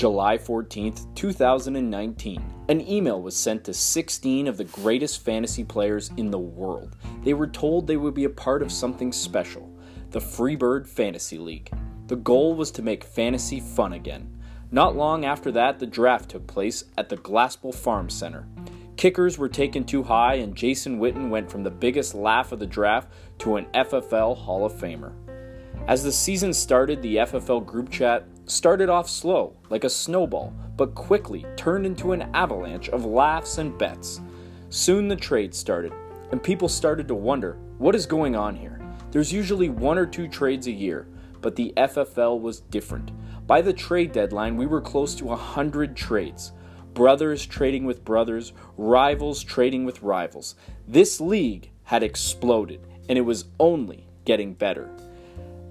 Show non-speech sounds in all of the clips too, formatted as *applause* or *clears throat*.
July 14, 2019, an email was sent to 16 of the greatest fantasy players in the world. They were told they would be a part of something special the Freebird Fantasy League. The goal was to make fantasy fun again. Not long after that, the draft took place at the Glassell Farm Center. Kickers were taken too high, and Jason Witten went from the biggest laugh of the draft to an FFL Hall of Famer. As the season started, the FFL group chat started off slow, like a snowball, but quickly turned into an avalanche of laughs and bets. Soon the trade started, and people started to wonder what is going on here? There's usually one or two trades a year, but the FFL was different. By the trade deadline, we were close to 100 trades brothers trading with brothers, rivals trading with rivals. This league had exploded, and it was only getting better.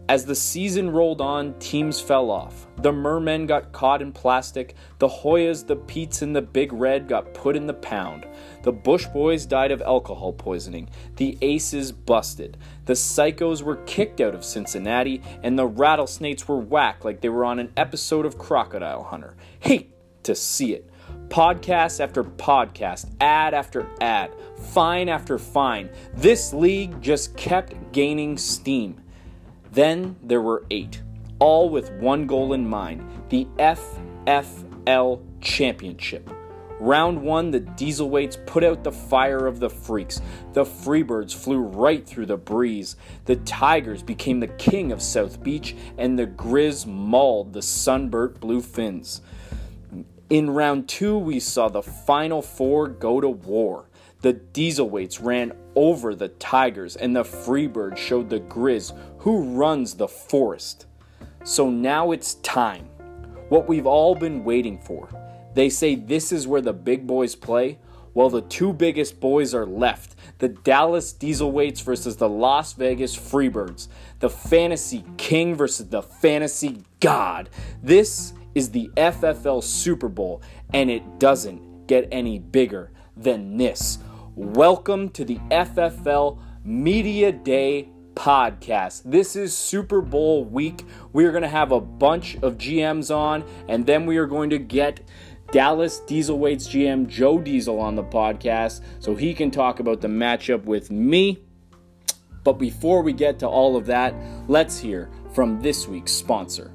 As the season rolled on, teams fell off. The Mermen got caught in plastic, the Hoyas, the Petes, and the Big Red got put in the pound. The Bush Boys died of alcohol poisoning. The Aces busted. The Psychos were kicked out of Cincinnati, and the Rattlesnakes were whacked like they were on an episode of Crocodile Hunter. Hate to see it. Podcast after podcast, ad after ad, fine after fine. This league just kept gaining steam. Then there were eight, all with one goal in mind the FFL Championship. Round one, the Dieselweights put out the fire of the freaks. The Freebirds flew right through the breeze. The Tigers became the king of South Beach, and the Grizz mauled the Sunburnt Blue Fins. In round two, we saw the final four go to war. The Dieselweights ran over the Tigers, and the Freebirds showed the Grizz who runs the forest. So now it's time. What we've all been waiting for. They say this is where the big boys play. Well, the two biggest boys are left the Dallas Dieselweights versus the Las Vegas Freebirds, the Fantasy King versus the Fantasy God. This is the FFL Super Bowl, and it doesn't get any bigger than this. Welcome to the FFL Media Day podcast. This is Super Bowl week. We are going to have a bunch of GMs on, and then we are going to get Dallas Dieselweights GM Joe Diesel on the podcast so he can talk about the matchup with me. But before we get to all of that, let's hear from this week's sponsor.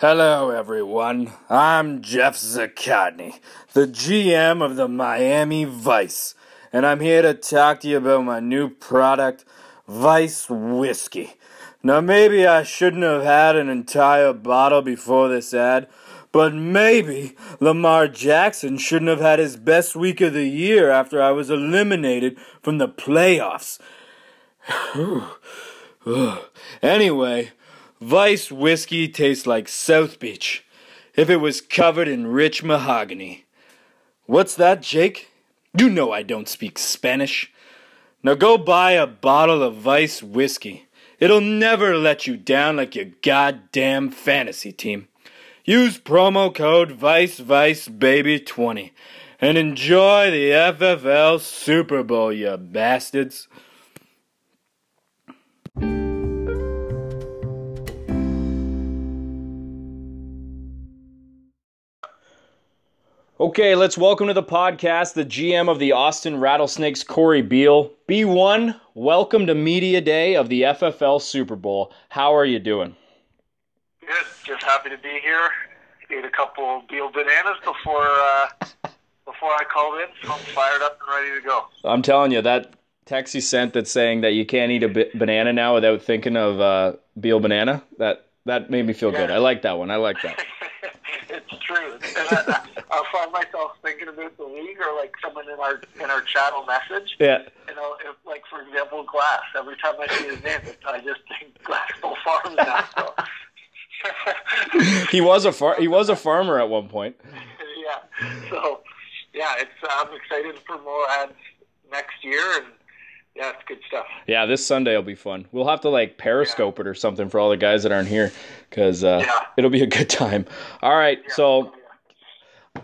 Hello, everyone. I'm Jeff Zakotny, the GM of the Miami Vice, and I'm here to talk to you about my new product, Vice Whiskey. Now, maybe I shouldn't have had an entire bottle before this ad, but maybe Lamar Jackson shouldn't have had his best week of the year after I was eliminated from the playoffs. *sighs* *sighs* anyway, Vice whiskey tastes like South Beach if it was covered in rich mahogany. What's that, Jake? You know I don't speak Spanish. Now go buy a bottle of Vice whiskey. It'll never let you down like your goddamn fantasy team. Use promo code Vice Vice Baby 20 and enjoy the FFL Super Bowl, you bastards. Okay, let's welcome to the podcast the GM of the Austin Rattlesnakes, Corey Beal. B1, welcome to Media Day of the FFL Super Bowl. How are you doing? Good. Just happy to be here. Ate a couple Beal bananas before uh, before I called in, so I'm fired up and ready to go. I'm telling you, that text you sent that's saying that you can't eat a b- banana now without thinking of uh, Beal banana, that, that made me feel yeah. good. I like that one. I like that. *laughs* it's true. And I, I'll find myself thinking about the league or like someone in our in our chat will message. Yeah. You know, if, like for example, Glass. Every time I see his name, I just think Glassville Farms now. So. *laughs* he was a far- he was a farmer at one point. yeah. So yeah, it's I'm excited for more ads next year and yeah, it's good stuff. Yeah, this Sunday will be fun. We'll have to like Periscope yeah. it or something for all the guys that aren't here because uh, yeah. it'll be a good time. All right, yeah. so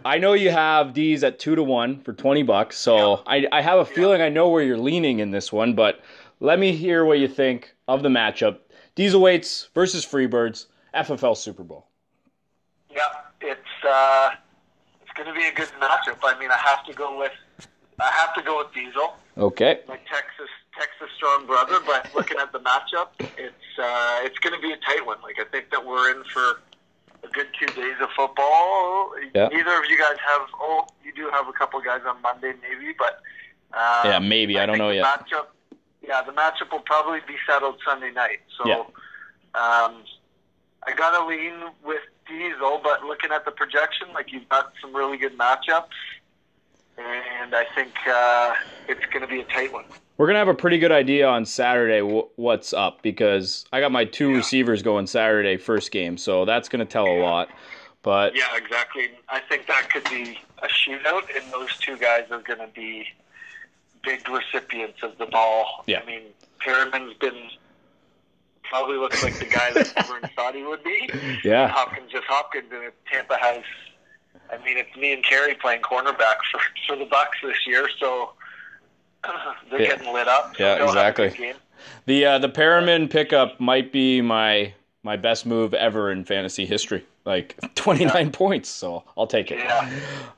I know you have D's at two to one for twenty bucks, so I, I have a feeling I know where you're leaning in this one, but let me hear what you think of the matchup. Diesel weights versus Freebirds, FFL Super Bowl. Yeah, it's uh, it's going to be a good matchup. I mean, I have to go with I have to go with Diesel, Okay. my Texas Texas strong brother. But looking at the matchup, it's uh, it's going to be a tight one. Like I think that we're in for a good two days of football. Yeah. Neither of you guys have. Oh, you do have a couple guys on Monday, maybe, but uh, Yeah, maybe. I don't know yet. Matchup, yeah, the matchup will probably be settled Sunday night. So, Yeah. um, I gotta lean with Diesel, but looking at the projection, like you've got some really good matchups, and I think uh, it's going to be a tight one. We're gonna have a pretty good idea on Saturday w- what's up because I got my two Yeah. receivers going Saturday first game, so that's gonna tell a lot. But Yeah, exactly. I think that could be a shootout, and those two guys are going to be big recipients of the ball. Yeah. I mean, Perriman's been probably looks like the guy that everyone thought he would be. *laughs* yeah, Hopkins just Hopkins, and if Tampa has. I mean, it's me and Kerry playing cornerback for for the Bucs this year, so *clears throat* they're Yeah. getting lit up. Yeah, They'll have a good exactly. the uh, the Perriman pickup might be my my best move ever in fantasy history. Like *laughs* 29 points, so I'll take it. Yeah.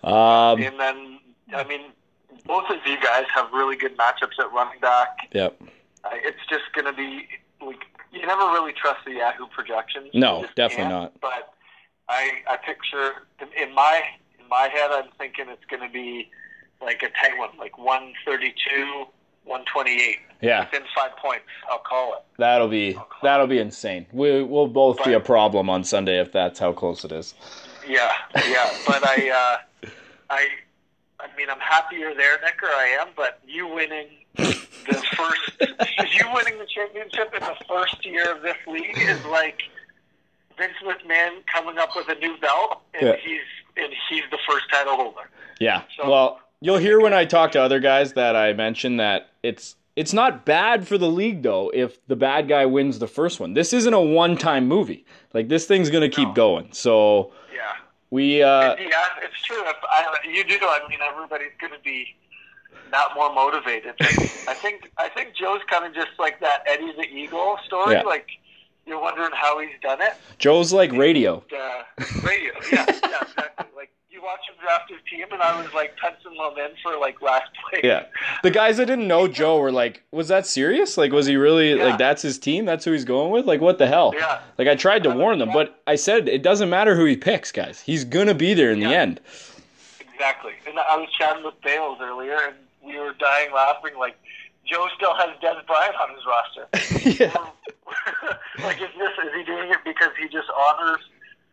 Um, And then, I mean, both of you guys have really good matchups at running back. yep. Uh, it's just going to be like you never really trust the Yahoo projections. No, definitely not. But I, I picture in, in my in my head, I'm thinking it's going to be like a tight one, like 132, 128. Yeah, Within five points, I'll call it. that'll be that'll be insane. We we'll both be a problem on Sunday if that's how close it is. Yeah, yeah. but I, uh, I, I mean, I'm happier there, Necker. I am. But you winning the *laughs* first, you winning the championship in the first year of this league is like Vince McMahon coming up with a new belt, and Yeah. he's and he's the first title holder. Yeah. So- well, you'll hear when I talk to other guys that I mentioned that it's it's not bad for the league though if the bad guy wins the first one. This isn't a one-time movie. Like this thing's going to keep No. going. So Yeah, we uh yeah, it's true. If I, you do, I mean, everybody's going to be not more motivated. *laughs* I think I think Joe's kind of just like that Eddie the Eagle story. Yeah. Like you're wondering how he's done it. Joe's like radio. uh, radio. Yeah, yeah, exactly. Like you watch him draft his team, and I was like penciling him in for like last place. Yeah. The guys that didn't know Joe were like, "Was that serious? Like was he really Yeah. like that's his team? That's who he's going with? Like what the hell?" Yeah. Like I tried to warn them, but I said it doesn't matter who he picks, guys. He's going to be there in the end. Exactly. And I was chatting with Bales earlier, and we were dying laughing. Like Joe still has Dez Bryant on his roster. *laughs* yeah. *laughs* like is this is he doing it because he just honors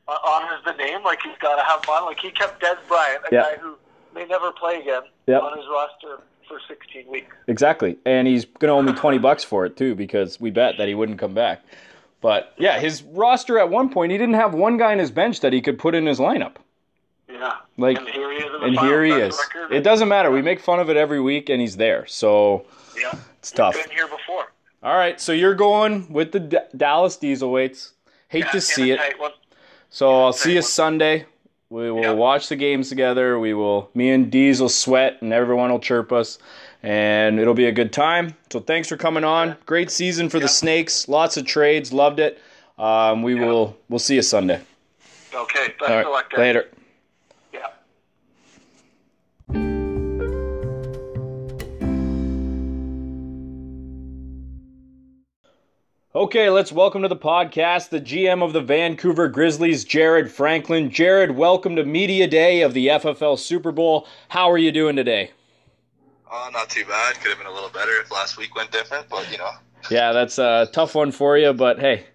uh, honors the name? Like he's got to have fun. Like he kept Dez Bryant, a Yeah. guy who may never play again, Yep. on his roster for 16 weeks. Exactly. And he's going to owe me 20 bucks for it too because we bet that he wouldn't come back. But yeah, his roster at one point, he didn't have one guy in his bench that he could put in his lineup. Yeah. Like and here he is. And here he is. record. It doesn't matter. We make fun of it every week and he's there. So Yeah. it's tough. Been here before. All right, so you're going with the D- Dallas Diesel weights. Hate Yeah, to see it. So I'll see you one. Sunday. We will Yeah. watch the games together. We will me and Deez will sweat and everyone will chirp us and it'll be a good time. So thanks for coming on. Great season for the Snakes. Lots of trades. Loved it. Um, we will we'll see you Sunday. Okay. Best All luck. Later. Okay, let's welcome to the podcast the GM of the Vancouver Grizzlies, Jared Franklin. Jared, welcome to Media Day of the FFL Super Bowl. How are you doing today? Oh, not too bad. Could have been a little better if last week went different, but you know. Yeah, that's a tough one for you, but hey,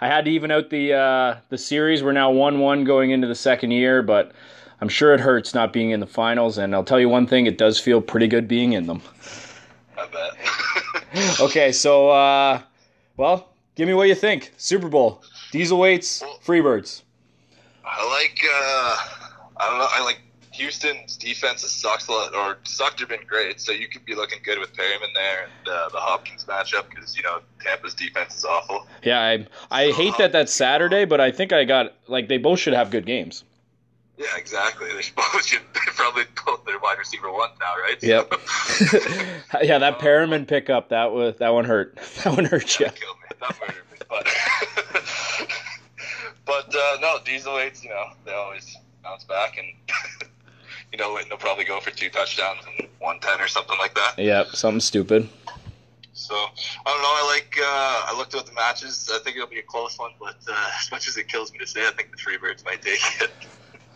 I had to even out the uh, the series. We're now one one going into the second year, but I'm sure it hurts not being in the finals. And I'll tell you one thing: it does feel pretty good being in them. I bet. *laughs* Okay, so uh, well, give me what you think. Super Bowl, Diesel weights, Freebirds. I like. Uh, I don't know. I like Houston's defense has sucked a lot, or sucked or been great. So you could be looking good with Perriman there and uh, the Hopkins matchup because you know Tampa's defense is awful. Yeah, I I hate that that's Saturday, but I think I got like they both should have good games. Yeah, exactly. They *laughs* both should probably both their wide receiver one now, right? Yep. *laughs* yeah, that *laughs* Perriman pickup that was that one hurt. That one hurt you. That killed me. That murdered me. But *laughs* but uh, no, diesel weights. You know, they always bounce back, and *laughs* you know, they'll probably go for two touchdowns and one ten or something like that. Yep, something stupid. So I don't know. I like. Uh, I looked at the matches. I think it'll be a close one, but uh, *laughs* as much as it kills me to say, I think the Freebirds might take it.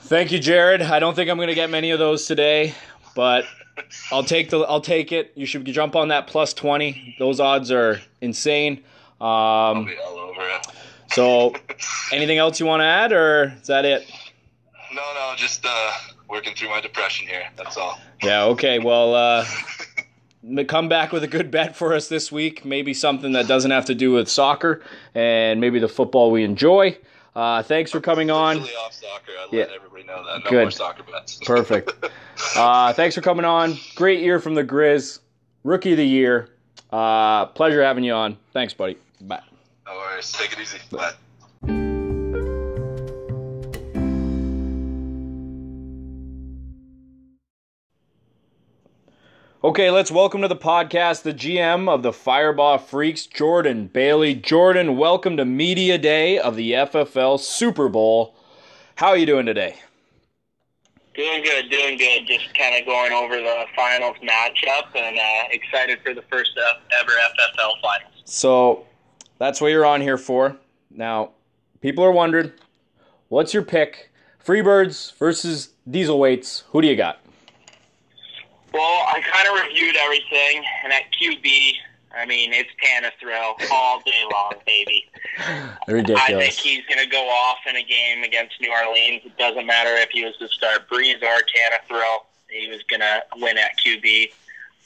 Thank you, Jared. I don't think I'm going to get many of those today, but I'll take the I'll take it. You should jump on that plus 20. Those odds are insane. Um, be all over it. so, anything else you want to add, or is that it? No, no, just uh, working through my depression here. That's all. Yeah. Okay. Well, uh, come back with a good bet for us this week. Maybe something that doesn't have to do with soccer, and maybe the football we enjoy. Uh, thanks for coming on. Off soccer. I Yeah. let everybody know that. No Good. more soccer bets. *laughs* Perfect. Uh, thanks for coming on. Great year from the Grizz. Rookie of the year. Uh, pleasure having you on. Thanks, buddy. Bye. no worries. Take it easy. Bye. Okay, let's welcome to the podcast the GM of the Fireball Freaks, Jordan Bailey. Jordan, welcome to Media Day of the FFL Super Bowl. How are you doing today? Doing good, doing good. Just kind of going over the finals matchup and uh, excited for the first uh, ever FFL finals. So that's what you're on here for. Now, people are wondering, what's your pick? Freebirds versus Diesel Weights. Who do you got? Well, I kind of reviewed everything, and at QB, I mean, it's Panathrill all day long, baby. *laughs* Ridiculous. I think he's going to go off in a game against New Orleans. It doesn't matter if he was to start Brees or Panathrill. He was going to win at QB.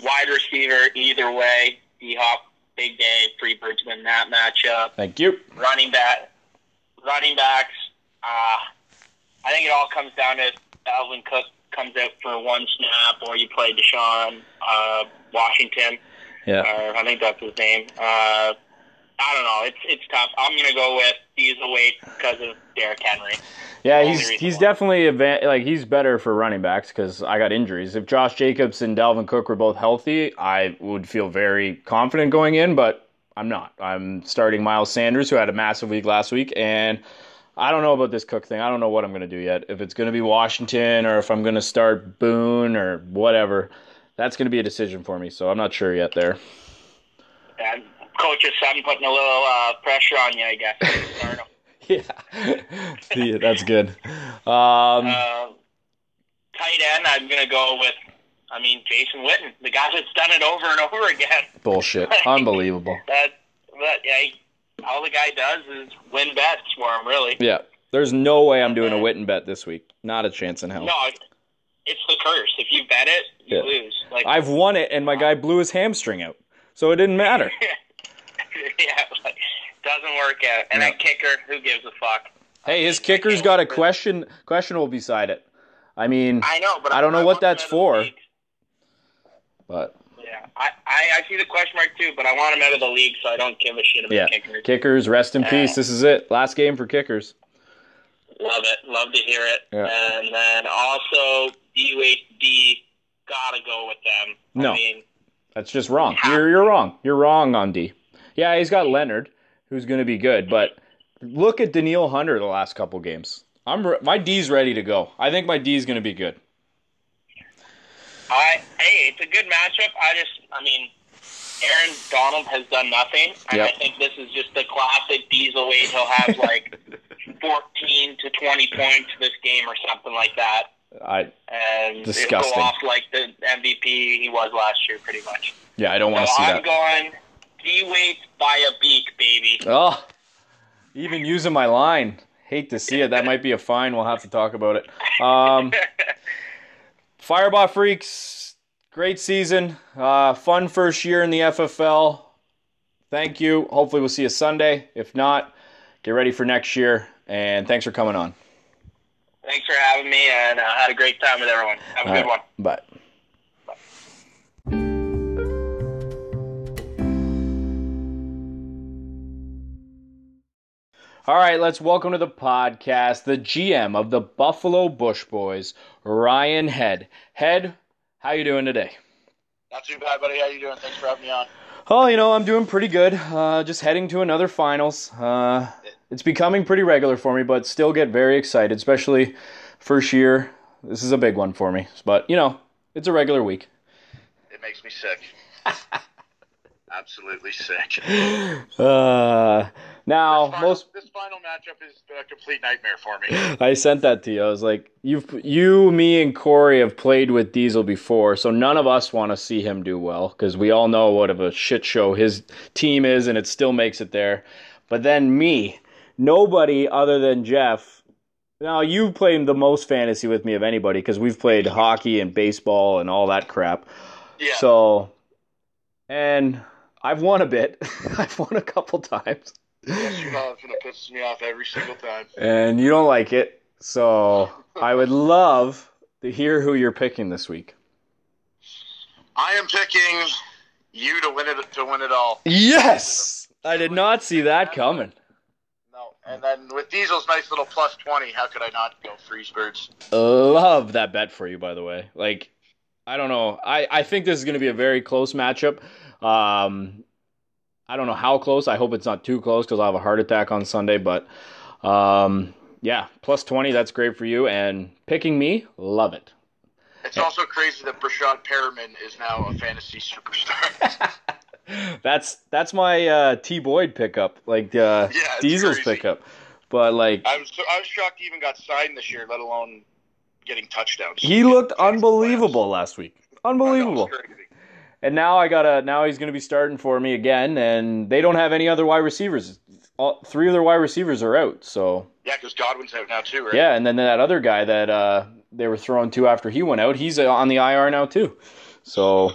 Wide receiver, either way. D Hop, big day. Freebirds win that matchup. Thank you. running back, running backs. Uh, I think it all comes down to if Alvin Cook comes out for one snap, or you play Deshaun uh, Washington, Yeah. or I think that's his name. Uh, I don't know. It's it's tough. I'm gonna go with Diesel Weight because of Derrick Henry. Yeah, he's he's why. definitely advan- like he's better for running backs because I got injuries. If Josh Jacobs and Dalvin Cook were both healthy, I would feel very confident going in, but I'm not. I'm starting Miles Sanders, who had a massive week last week, and I don't know about this Cook thing. I don't know what I'm going to do yet. If it's going to be Washington or if I'm going to start Boone or whatever, that's going to be a decision for me. So I'm not sure yet there. And coach's son putting a little uh, pressure on you, I guess. *laughs* Yeah, *laughs* Yeah, that's good. Um, Uh, tight end, I'm gonna go with. I mean, Jason Witten, the guy that's done it over and over again. *laughs* bullshit. Unbelievable. That, that yeah, all the guy does is win bets for him. Really, Yeah. There's no way I'm doing a Witten bet this week. Not a chance in hell. no, it's the curse. If you bet it, you Yeah. lose. Like, I've won it, and my guy blew his hamstring out, so it didn't matter. *laughs* yeah, like, doesn't work out. And No. that kicker, who gives a fuck? Hey, his kicker's got a question questionable beside it. I mean, I know, but I don't know what that's out of the for. but Yeah, I, I, I see the question mark too, but I want him out of the league, so I don't give a shit about yeah, kickers. kickers, rest in peace. This is it. Last game for kickers. Love it. Love to hear it. Yeah. And then also D gotta go with them. No. I mean, That's just wrong. You're you're wrong. You're wrong on D. Yeah, he's got Leonard, who's going to be good, but look at Danielle Hunter the last couple games. I'm re- my D's ready to go. I think my D's going to be good. I hey, it's a good matchup. I just, I mean, Aaron Donald has done nothing, and Yep. I think this is just the classic Diesel weight. He'll have like *laughs* 14 to 20 points this game or something like that, I and Disgusting. go off like the MVP he was last year, pretty much. yeah, I don't want to see I'm that. going D weight by a beak, baby. Oh, even using my line. Hate to see it. That might be a fine. We'll have to talk about it. Um, *laughs* Fireball Freaks, great season. Uh, fun first year in the FFL. Thank you. Hopefully, we'll see you Sunday. If not, get ready for next year. And thanks for coming on. Thanks for having me, and uh, had a great time with everyone. Have a All good right, one. Bye. All right, let's welcome to the podcast the GM of the Buffalo Bush Boys, Ryan Head. Head, how you doing today? Not too bad, buddy. How you doing? Thanks for having me on. Oh, you know, I'm doing pretty good. Uh, just heading to another finals. Uh, it's becoming pretty regular for me, but still get very excited, especially first year. This is a big one for me. But, you know, it's a regular week. It makes me sick. *laughs* Absolutely sick. *laughs* Uh, now, This final, most this final matchup is a complete nightmare for me. *laughs* I sent that to you. I was like, "You, you, me, and Corey have played with Diesel before, so none of us want to see him do well because we all know what of a shit show his team is, and it still makes it there. But then me, nobody other than Jeff. Now you played the most fantasy with me of anybody because we've played hockey and baseball and all that crap. Yeah. So, and I've won a bit. *laughs* I've won a couple times yes, you know, it's gonna piss me off every single time. and you don't like it. So *laughs* I would love to hear who you're picking this week. I am picking you to win it to win it all. Yes, I did not see that coming. No, and then with Diesel's nice little plus twenty, how could I not go freeze birds? Love that bet for you, by the way. Like, I don't know. I I think this is going to be a very close matchup. Um, I don't know how close. I hope it's not too close because I'll have a heart attack on Sunday. But um, yeah, plus twenty. That's great for you. And picking me, love it. It's also crazy that Breshad Perriman is now a fantasy superstar. *laughs* *laughs* that's that's my uh, T Boyd pickup, like uh, Yeah, Diesel's crazy. pickup. But like I was I was shocked he even got signed this year, let alone getting touchdowns. he looked unbelievable last week, unbelievable. That was crazy. And now I gotta now he's gonna be starting for me again, and they don't have any other wide receivers. All, three of their wide receivers are out, so Yeah, because Godwin's out now too, right? yeah. And then that other guy that uh, they were throwing to after he went out, he's uh, on the IR now too. So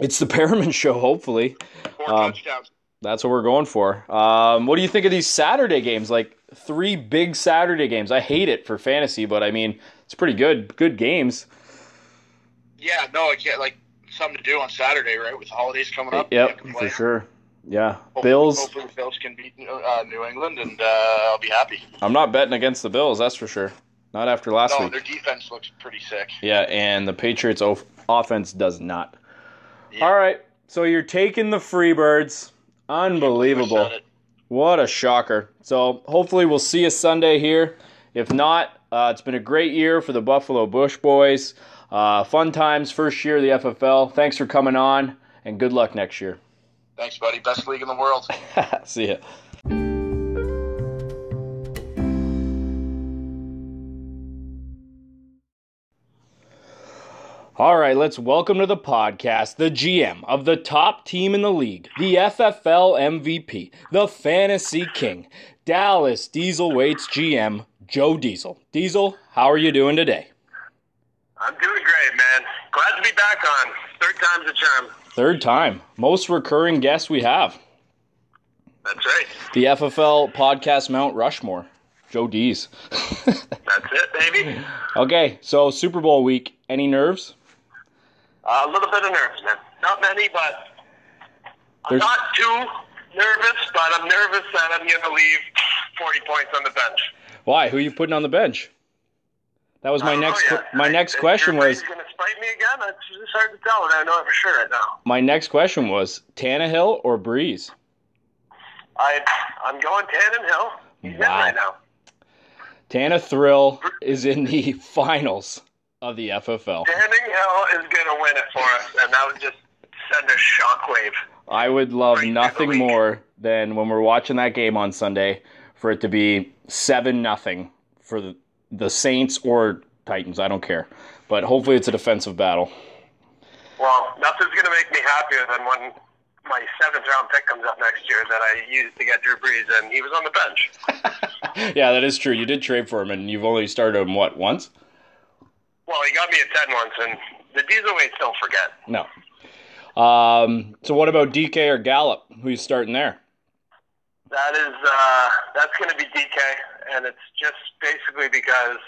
it's the Perriman *laughs* show. Hopefully, Four Um, touchdowns. That's what we're going for. Um, what do you think of these Saturday games? Like three big Saturday games. I hate it for fantasy, but I mean it's pretty good. Good games. Yeah, no, I can't like something to do on Saturday, right? With holidays coming up. Yep, for sure. Yeah, Hopefully- Bills. Hopefully the Bills can beat uh, New England, and uh, I'll be happy. I'm not betting against the Bills. That's for sure. Not after last No, week. their defense looks pretty sick. Yeah, and the Patriots' offense does not. Yeah. All right, so you're taking the Freebirds. Unbelievable. What a shocker. So hopefully we'll see you Sunday here. If not, uh, it's been a great year for the Buffalo Bush Boys. Uh, fun times, first year of the FFL. Thanks for coming on, and good luck next year. Thanks, buddy. Best league in the world. *laughs* *laughs* see ya. All right, let's welcome to the podcast the GM of the top team in the league, the FFL MVP, the Fantasy King, Dallas Dieselweights GM, Joe Diesel. Diesel, how are you doing today? I'm doing great, man. Glad to be back on. Third time's a charm. Third time, most recurring guest we have, That's right. the FFL podcast Mount Rushmore, Joe Dees. *laughs* That's it, baby. okay, so Super Bowl week, any nerves? Uh, a little bit of nerves, man. Not many, but I'm not too nervous, but I'm nervous that I'm going to leave 40 points on the bench. Why? Who are you putting on the bench? That was my I next my I- next question was going to spite me again? It's hard to tell, and I know it for sure right now. my next question was Tannehill or Brees? I, I'm going Tannehill. He's Wow. right now. Tana Thrill is in the *laughs* finals of the FFL. Tannehill is going to win it for us, and that would just send a shockwave. I would love Right nothing more than when we're watching that game on Sunday for it to be seven nothing for the, the Saints or Titans. I don't care, but hopefully it's a defensive battle. Well, nothing's going to make me happier than when my seventh round pick comes up next year that I used to get Drew Brees, and he was on the bench. *laughs* yeah, that is true. You did trade for him, and you've only started him what once? Well, he got me at 10 once, and the diesel weights don't forget. No. Um, so what about DK or Gallup? Who's starting there? That is, uh, that's going to be DK, and it's just basically because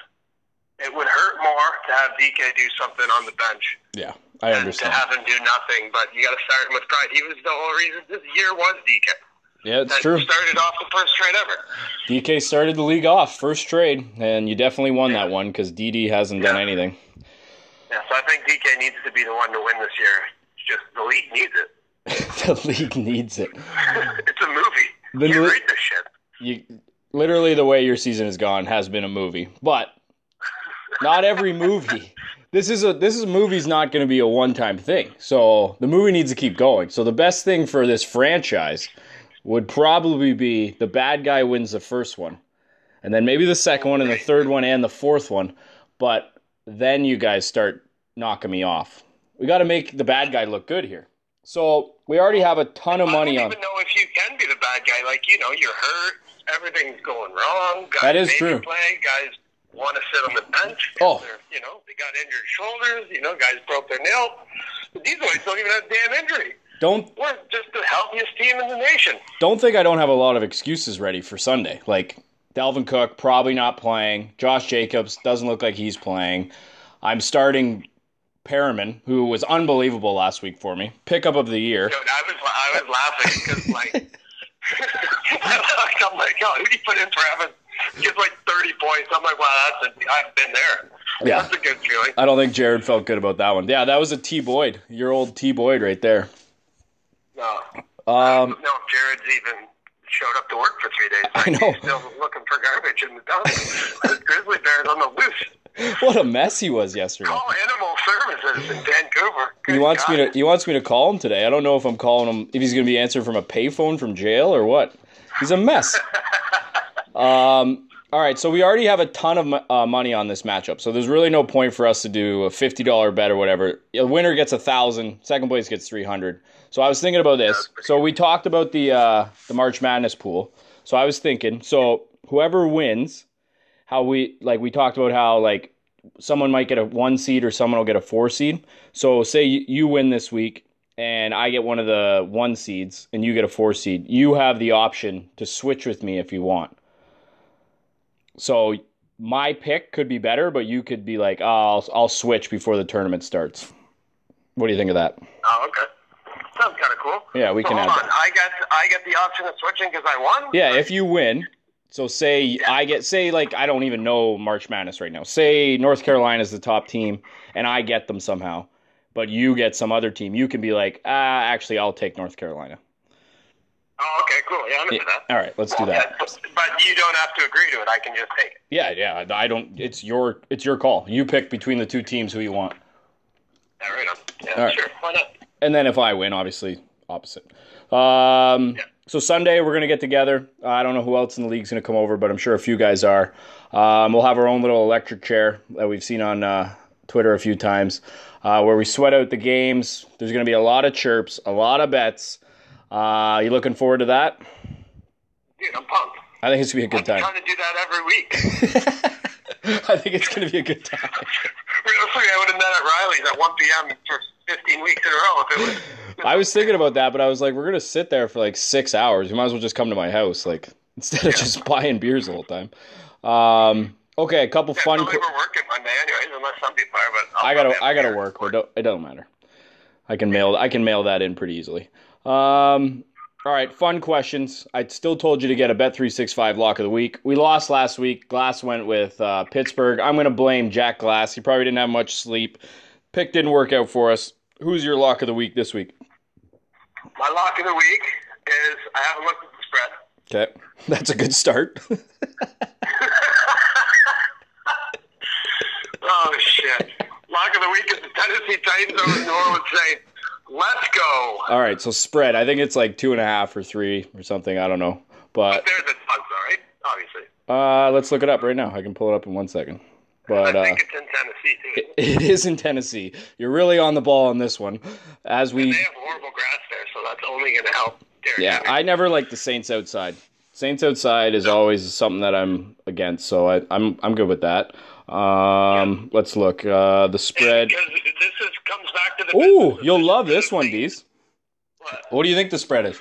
it would hurt more to have DK do something on the bench Yeah, I understand. to have him do nothing. But you got to start him with pride. He was the whole reason this year was DK. Yeah, it's that true. started off the first trade ever. DK started the league off first trade, and you definitely won that one because DD hasn't done anything. Yeah, so I think DK needs to be the one to win this year. It's just the league needs it. *laughs* the league needs it. *laughs* it's a movie. The you li- read this shit. You literally the way your season has gone has been a movie, but not every movie. This is a this is movie's not going to be a one time thing. So the movie needs to keep going. So the best thing for this franchise would probably be the bad guy wins the first one, and then maybe the second one and the third one and the fourth one. But then you guys start knocking me off. We got to make the bad guy look good here. So we already have a ton of money I on. don't even know if you can be the bad guy. Like you know, you're hurt. Everything's going wrong. Guys That is true. Play guys want to sit on the bench. Oh. You know, they got injured shoulders. You know, guys broke their nail. But these boys don't even have damn injury. Don't We're just the healthiest team in the nation. don't think I don't have a lot of excuses ready for Sunday. Like Dalvin Cook probably not playing. Josh Jacobs doesn't look like he's playing. I'm starting Perriman, who was unbelievable last week for me. Pickup of the year. Dude, I was I was laughing because like *laughs* *laughs* I'm like, oh, who do you put in for Evans? Gets like 30 points. I'm like, wow, that's a, I've been there. Yeah. that's a good feeling. I don't think Jared felt good about that one. Yeah, that was a T Boyd, your old T Boyd right there. No, Um, no, Jared's even showed up to work for three days. I know. He's still looking for garbage in the dump. grizzly bear's on the loose. *laughs* what a mess he was yesterday. Call animal services in Vancouver. He Good wants me to he wants me to call him today. I don't know if I'm calling him if he's going to be answering from a payphone from jail or what. He's a mess. *laughs* um all right, so we already have a ton of uh, money on this matchup. So there's really no point for us to do a $50 bet or whatever. A winner gets a 1000, second place gets 300. So I was thinking about this. So we talked about the uh the March Madness pool. So I was thinking, so whoever wins, how we like we talked about how like someone might get a one seed or someone will get a four seed. So say you, win this week and I get one of the one seeds and you get a four seed. You have the option to switch with me if you want. So my pick could be better, but you could be like, oh, I'll, I'll switch before the tournament starts. What do you think of that? Oh, okay. Sounds kind of cool. Yeah, we So can have on. that. I get I get the option of switching because I won. Yeah, if you win, so say I get say like I don't even know March Madness right now. Say North Carolina is the top team and I get them somehow, but you get some other team. You can be like, ah, actually, I'll take North Carolina. Oh, okay, cool. Yeah, I'm into that. All right, let's do that. but but you don't have to agree to it. I can just take it. Yeah, yeah. I don't. It's your it's your call. You pick between the two teams who you want, Yeah, right on. Yeah, All right. sure. Why not? and then if I win, obviously opposite. Um, Yeah. So Sunday we're gonna get together. I don't know who else in the league's gonna come over, but I'm sure a few guys are. Um, we'll have our own little electric chair that we've seen on uh, Twitter a few times, uh, where we sweat out the games. There's gonna be a lot of chirps, a lot of bets. Uh, you looking forward to that? Dude, I'm pumped. I think it's gonna be a good I'm time. trying to do that every week. *laughs* *laughs* I think it's gonna be a good time. *laughs* Realistically, I would have met at Riley's at 1 p.m. for 15 weeks in a row if it was. I was thinking about that, but I was like, we're gonna sit there for like six hours. You might as well just come to my house, like *laughs* instead of just buying beers the whole time. Um, okay, a couple Yeah, fun. somebody qu- we're working Monday anyways, unless some people are. But I'll I gotta, I gotta work, but don't, it don't matter. I can mail, I can mail that in pretty easily. Um, all right, fun questions. I still told you to get a bet three six five lock of the week. We lost last week. Glass went with uh, Pittsburgh. I'm gonna blame Jack Glass. He probably didn't have much sleep. Pick didn't work out for us. Who's your lock of the week this week? My lock of the week is I haven't looked at the spread. Okay, *laughs* that's a good start. *laughs* Oh shit! Lock of the week is the Tennessee Titans over New Orleans Saints. Let's go. All right, so spread. I think it's like two and a half or three or something. I don't know, but There's a all right. Obviously, uh, let's look it up right now. I can pull it up in one second. But I uh, think it's in Tennessee too. *laughs* it is in Tennessee. You're really on the ball on this one, as we. They have horrible grass there, so that's only going to help. Derrick Yeah, Henry. I never like the Saints outside. Saints outside is always something that I'm against, so I, I'm I'm good with that. Um, let's look. Uh, the spread. This is comes back to the. Ooh, you'll love this one, Dees. What? What do you think the spread is?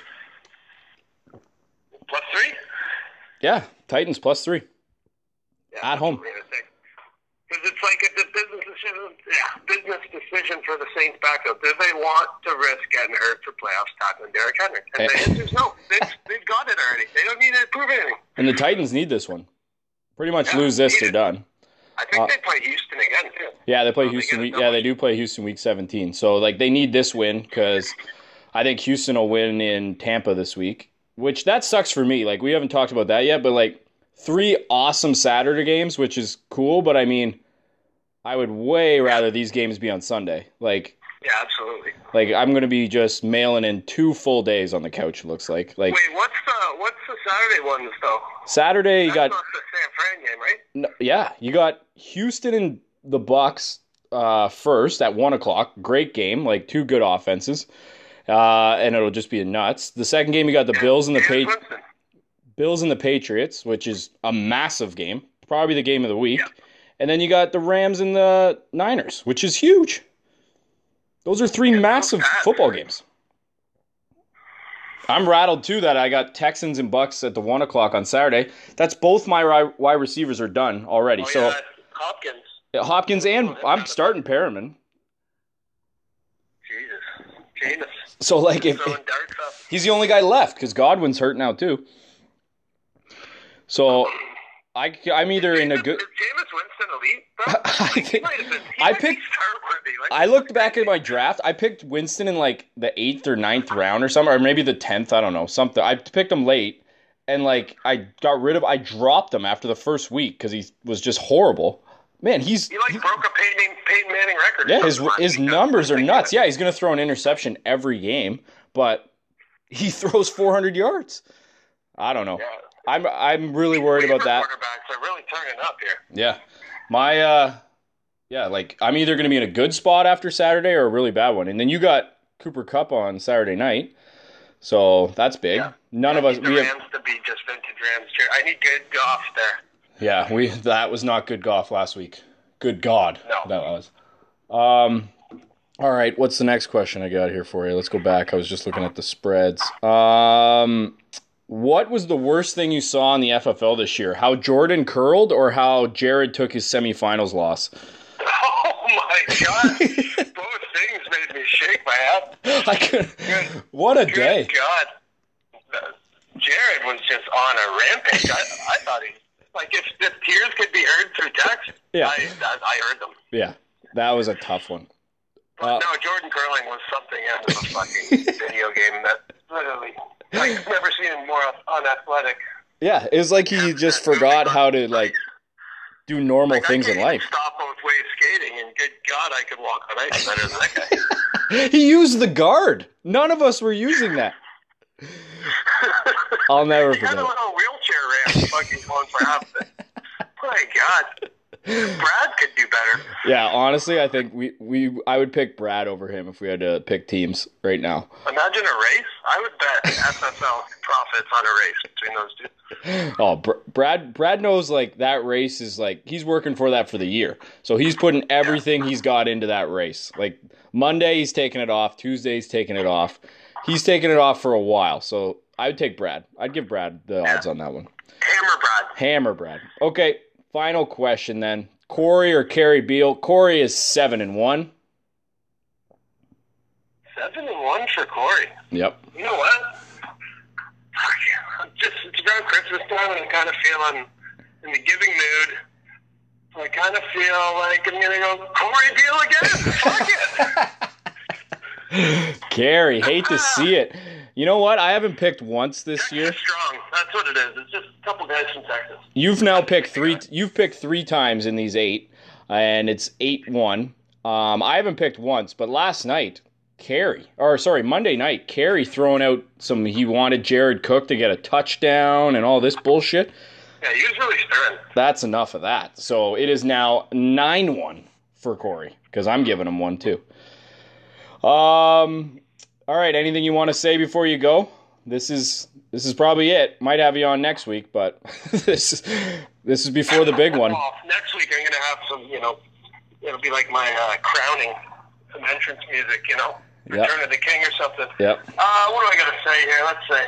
Plus three. Yeah, Titans plus three. Yeah, At home. Because it's like if the business decision, business decision for the Saints backup. Do they want to risk getting hurt for playoffs tackling Derrick Henry? And the Eh. answer is no. They've, they've got it already. They don't need to prove anything. And the Titans need this one. Pretty much Yeah, lose this, they're it. done. I think Uh, they play Houston again too. Yeah, they play Houston. yeah, they do play Houston week 17. So like they need this win because I think Houston will win in Tampa this week. Which that sucks for me. Like we haven't talked about that yet, but like three awesome Saturday games, which is cool. But I mean, I would way rather these games be on Sunday. Like Yeah, absolutely. like I'm gonna be just mailing in two full days on the couch. Looks like like Wait, what's the what's the Saturday ones though? Saturday you That's got the San Fran game, right? No, yeah, you got Houston and the Bucs uh, first at one o'clock. Great game, like two good offenses, uh, and it'll just be nuts. The second game, you got the Bills and the Jameis pa- Winston. Bills and the Patriots, which is a massive game, probably the game of the week. Yeah. And then you got the Rams and the Niners, which is huge. Those are three massive football games. I'm rattled too that I got Texans and Bucs at the one o'clock on Saturday. That's both my wide receivers are done already. Oh, so yeah, Hopkins. Hopkins and I'm starting Perriman. Jesus. Jameis. So like if he's the only guy left because Godwin's hurt now too. So I I'm either in a good. Is Jameis Winston elite? *laughs* I think- been, I picked- Like, I looked back at my draft. I picked Winston in like the eighth or ninth round or something, or maybe the tenth. I don't know something. I picked him late, and like I got rid of. I dropped him after the first week because he was just horrible. Man, he's He like broke a Peyton, Peyton Manning record. yeah. His his numbers are nuts. Yeah, he's gonna throw an interception every game, but he *laughs* throws 400 yards. I don't know. Yeah. I'm I'm really worried about that. Quarterbacks are really turning up here. Yeah. My uh yeah, like I'm either going to be in a good spot after Saturday or a really bad one. And then you got Cooper Kupp on Saturday night. So that's big. Yeah. None I of us we have to be just vintage Rams. cheer. I need good golf there. Yeah, we that was not good golf last week. Good god. No. That was. Um all right, what's the next question I got here for you? Let's go back. I was just looking at the spreads. Um what was the worst thing you saw in the FFL this year? How Jordan curled or how Jared took his semifinals loss? *laughs* Oh my god! Both things made me shake my head. *laughs* I could, what a day. God. Jared was just on a rampage. I, I thought he, like, if, if tears could be heard through text, Yeah. I, I, I heard them. Yeah, that was a tough one. But Uh, no, Jordan curling was something out of a fucking *laughs* video game that literally, I've never seen him more unathletic. Yeah, it was like he just forgot how to like do normal Like, things in life. stop both ways skating, and good God, I could walk on ice better than that guy. *laughs* He used the guard. None of us were using that. *laughs* I'll never he had a forget. little wheelchair ramp fucking going for half. My God. Brad could do better. Yeah, honestly, I think we, we I would pick Brad over him if we had to pick teams right now. Imagine a race. I would bet FFL profits on a race between those two. *laughs* Oh, Br- Brad Brad knows like that race is like he's working for that for the year. So he's putting everything he's got into that race. Like Monday he's taking it off, Tuesday he's taking it off. He's taking it off for a while. So I would take Brad. I'd give Brad the odds on that one. Hammer Brad. Hammer Brad. Okay, final question then. Corey or Carrie Beal? Corey is seven and one. Seven and one for Corey. Yep. You know what? Fuck yeah. I'm Just it's around Christmas time, and I'm kind of feeling in the giving mood. So I kind of feel like I'm gonna go Corey Beal again. Fuck it. *laughs* Carrie, hate to see it. You know what? I haven't picked once this year. Strong. That's what it is. It's just a couple guys from Texas. You've now picked three. You've picked three times in these eight, and it's eight one. Um, I haven't picked once, but last night, Carey, or sorry, Monday night, Carey throwing out some. He wanted Jared Cook to get a touchdown and all this bullshit. Yeah, he was really stirring. That's enough of that. So it is now nine one for Corey because I'm giving him one too. Um. All right. Anything you want to say before you go? This is this is probably it. Might have you on next week, but *laughs* this is this is before the big one. *laughs* Well, next week I'm gonna have some. You know, it'll be like my uh, crowning, some entrance music. You know, Yep. Return of the King or something. Yep. Uh, what do I got to say here? Let's say.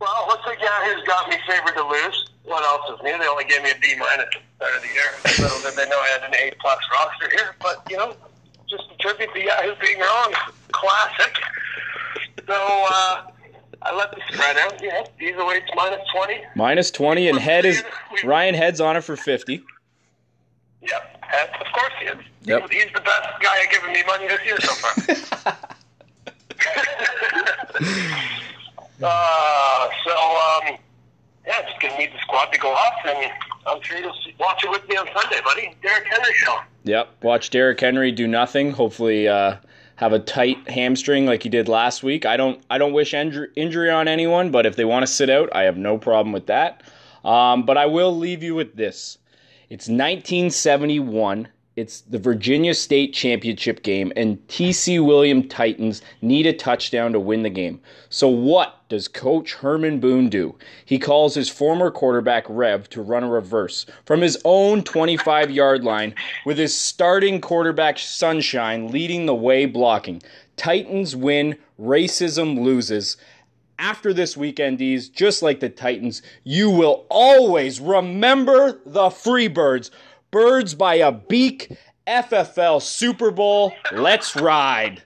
Well, let's say yeah, who's got me favored to lose. what else is new? They only gave me a B minus at the start of the year. Little did they know I had an A plus roster here. But you know, just a the to Yahoo being wrong. *laughs* Classic. So uh, I let the spread out. Yeah, these weights minus twenty. Minus 20, and head is. *laughs* Ryan heads on it for 50. Yep, and of course he is. Yep. He's the best guy giving me money this year so far. *laughs* uh, so, um, yeah, just gonna need the squad to go off, and I'm sure you'll see- watch it with me on Sunday, buddy. Derrick Henry show. Yep. Watch Derrick Henry do nothing. Hopefully, uh, have a tight hamstring like he did last week. I don't. I don't wish injury, injury on anyone, but if they want to sit out, I have no problem with that. Um, but I will leave you with this. It's 1971. It's the Virginia State Championship game, and TC William Titans need a touchdown to win the game. So, what does Coach Herman Boone do? He calls his former quarterback Rev to run a reverse from his own 25 yard line with his starting quarterback Sunshine leading the way blocking. Titans win, racism loses after this weekendies, just like the Titans, you will always remember the Freebirds. Birds by a beak, FFL Super Bowl. Let's ride.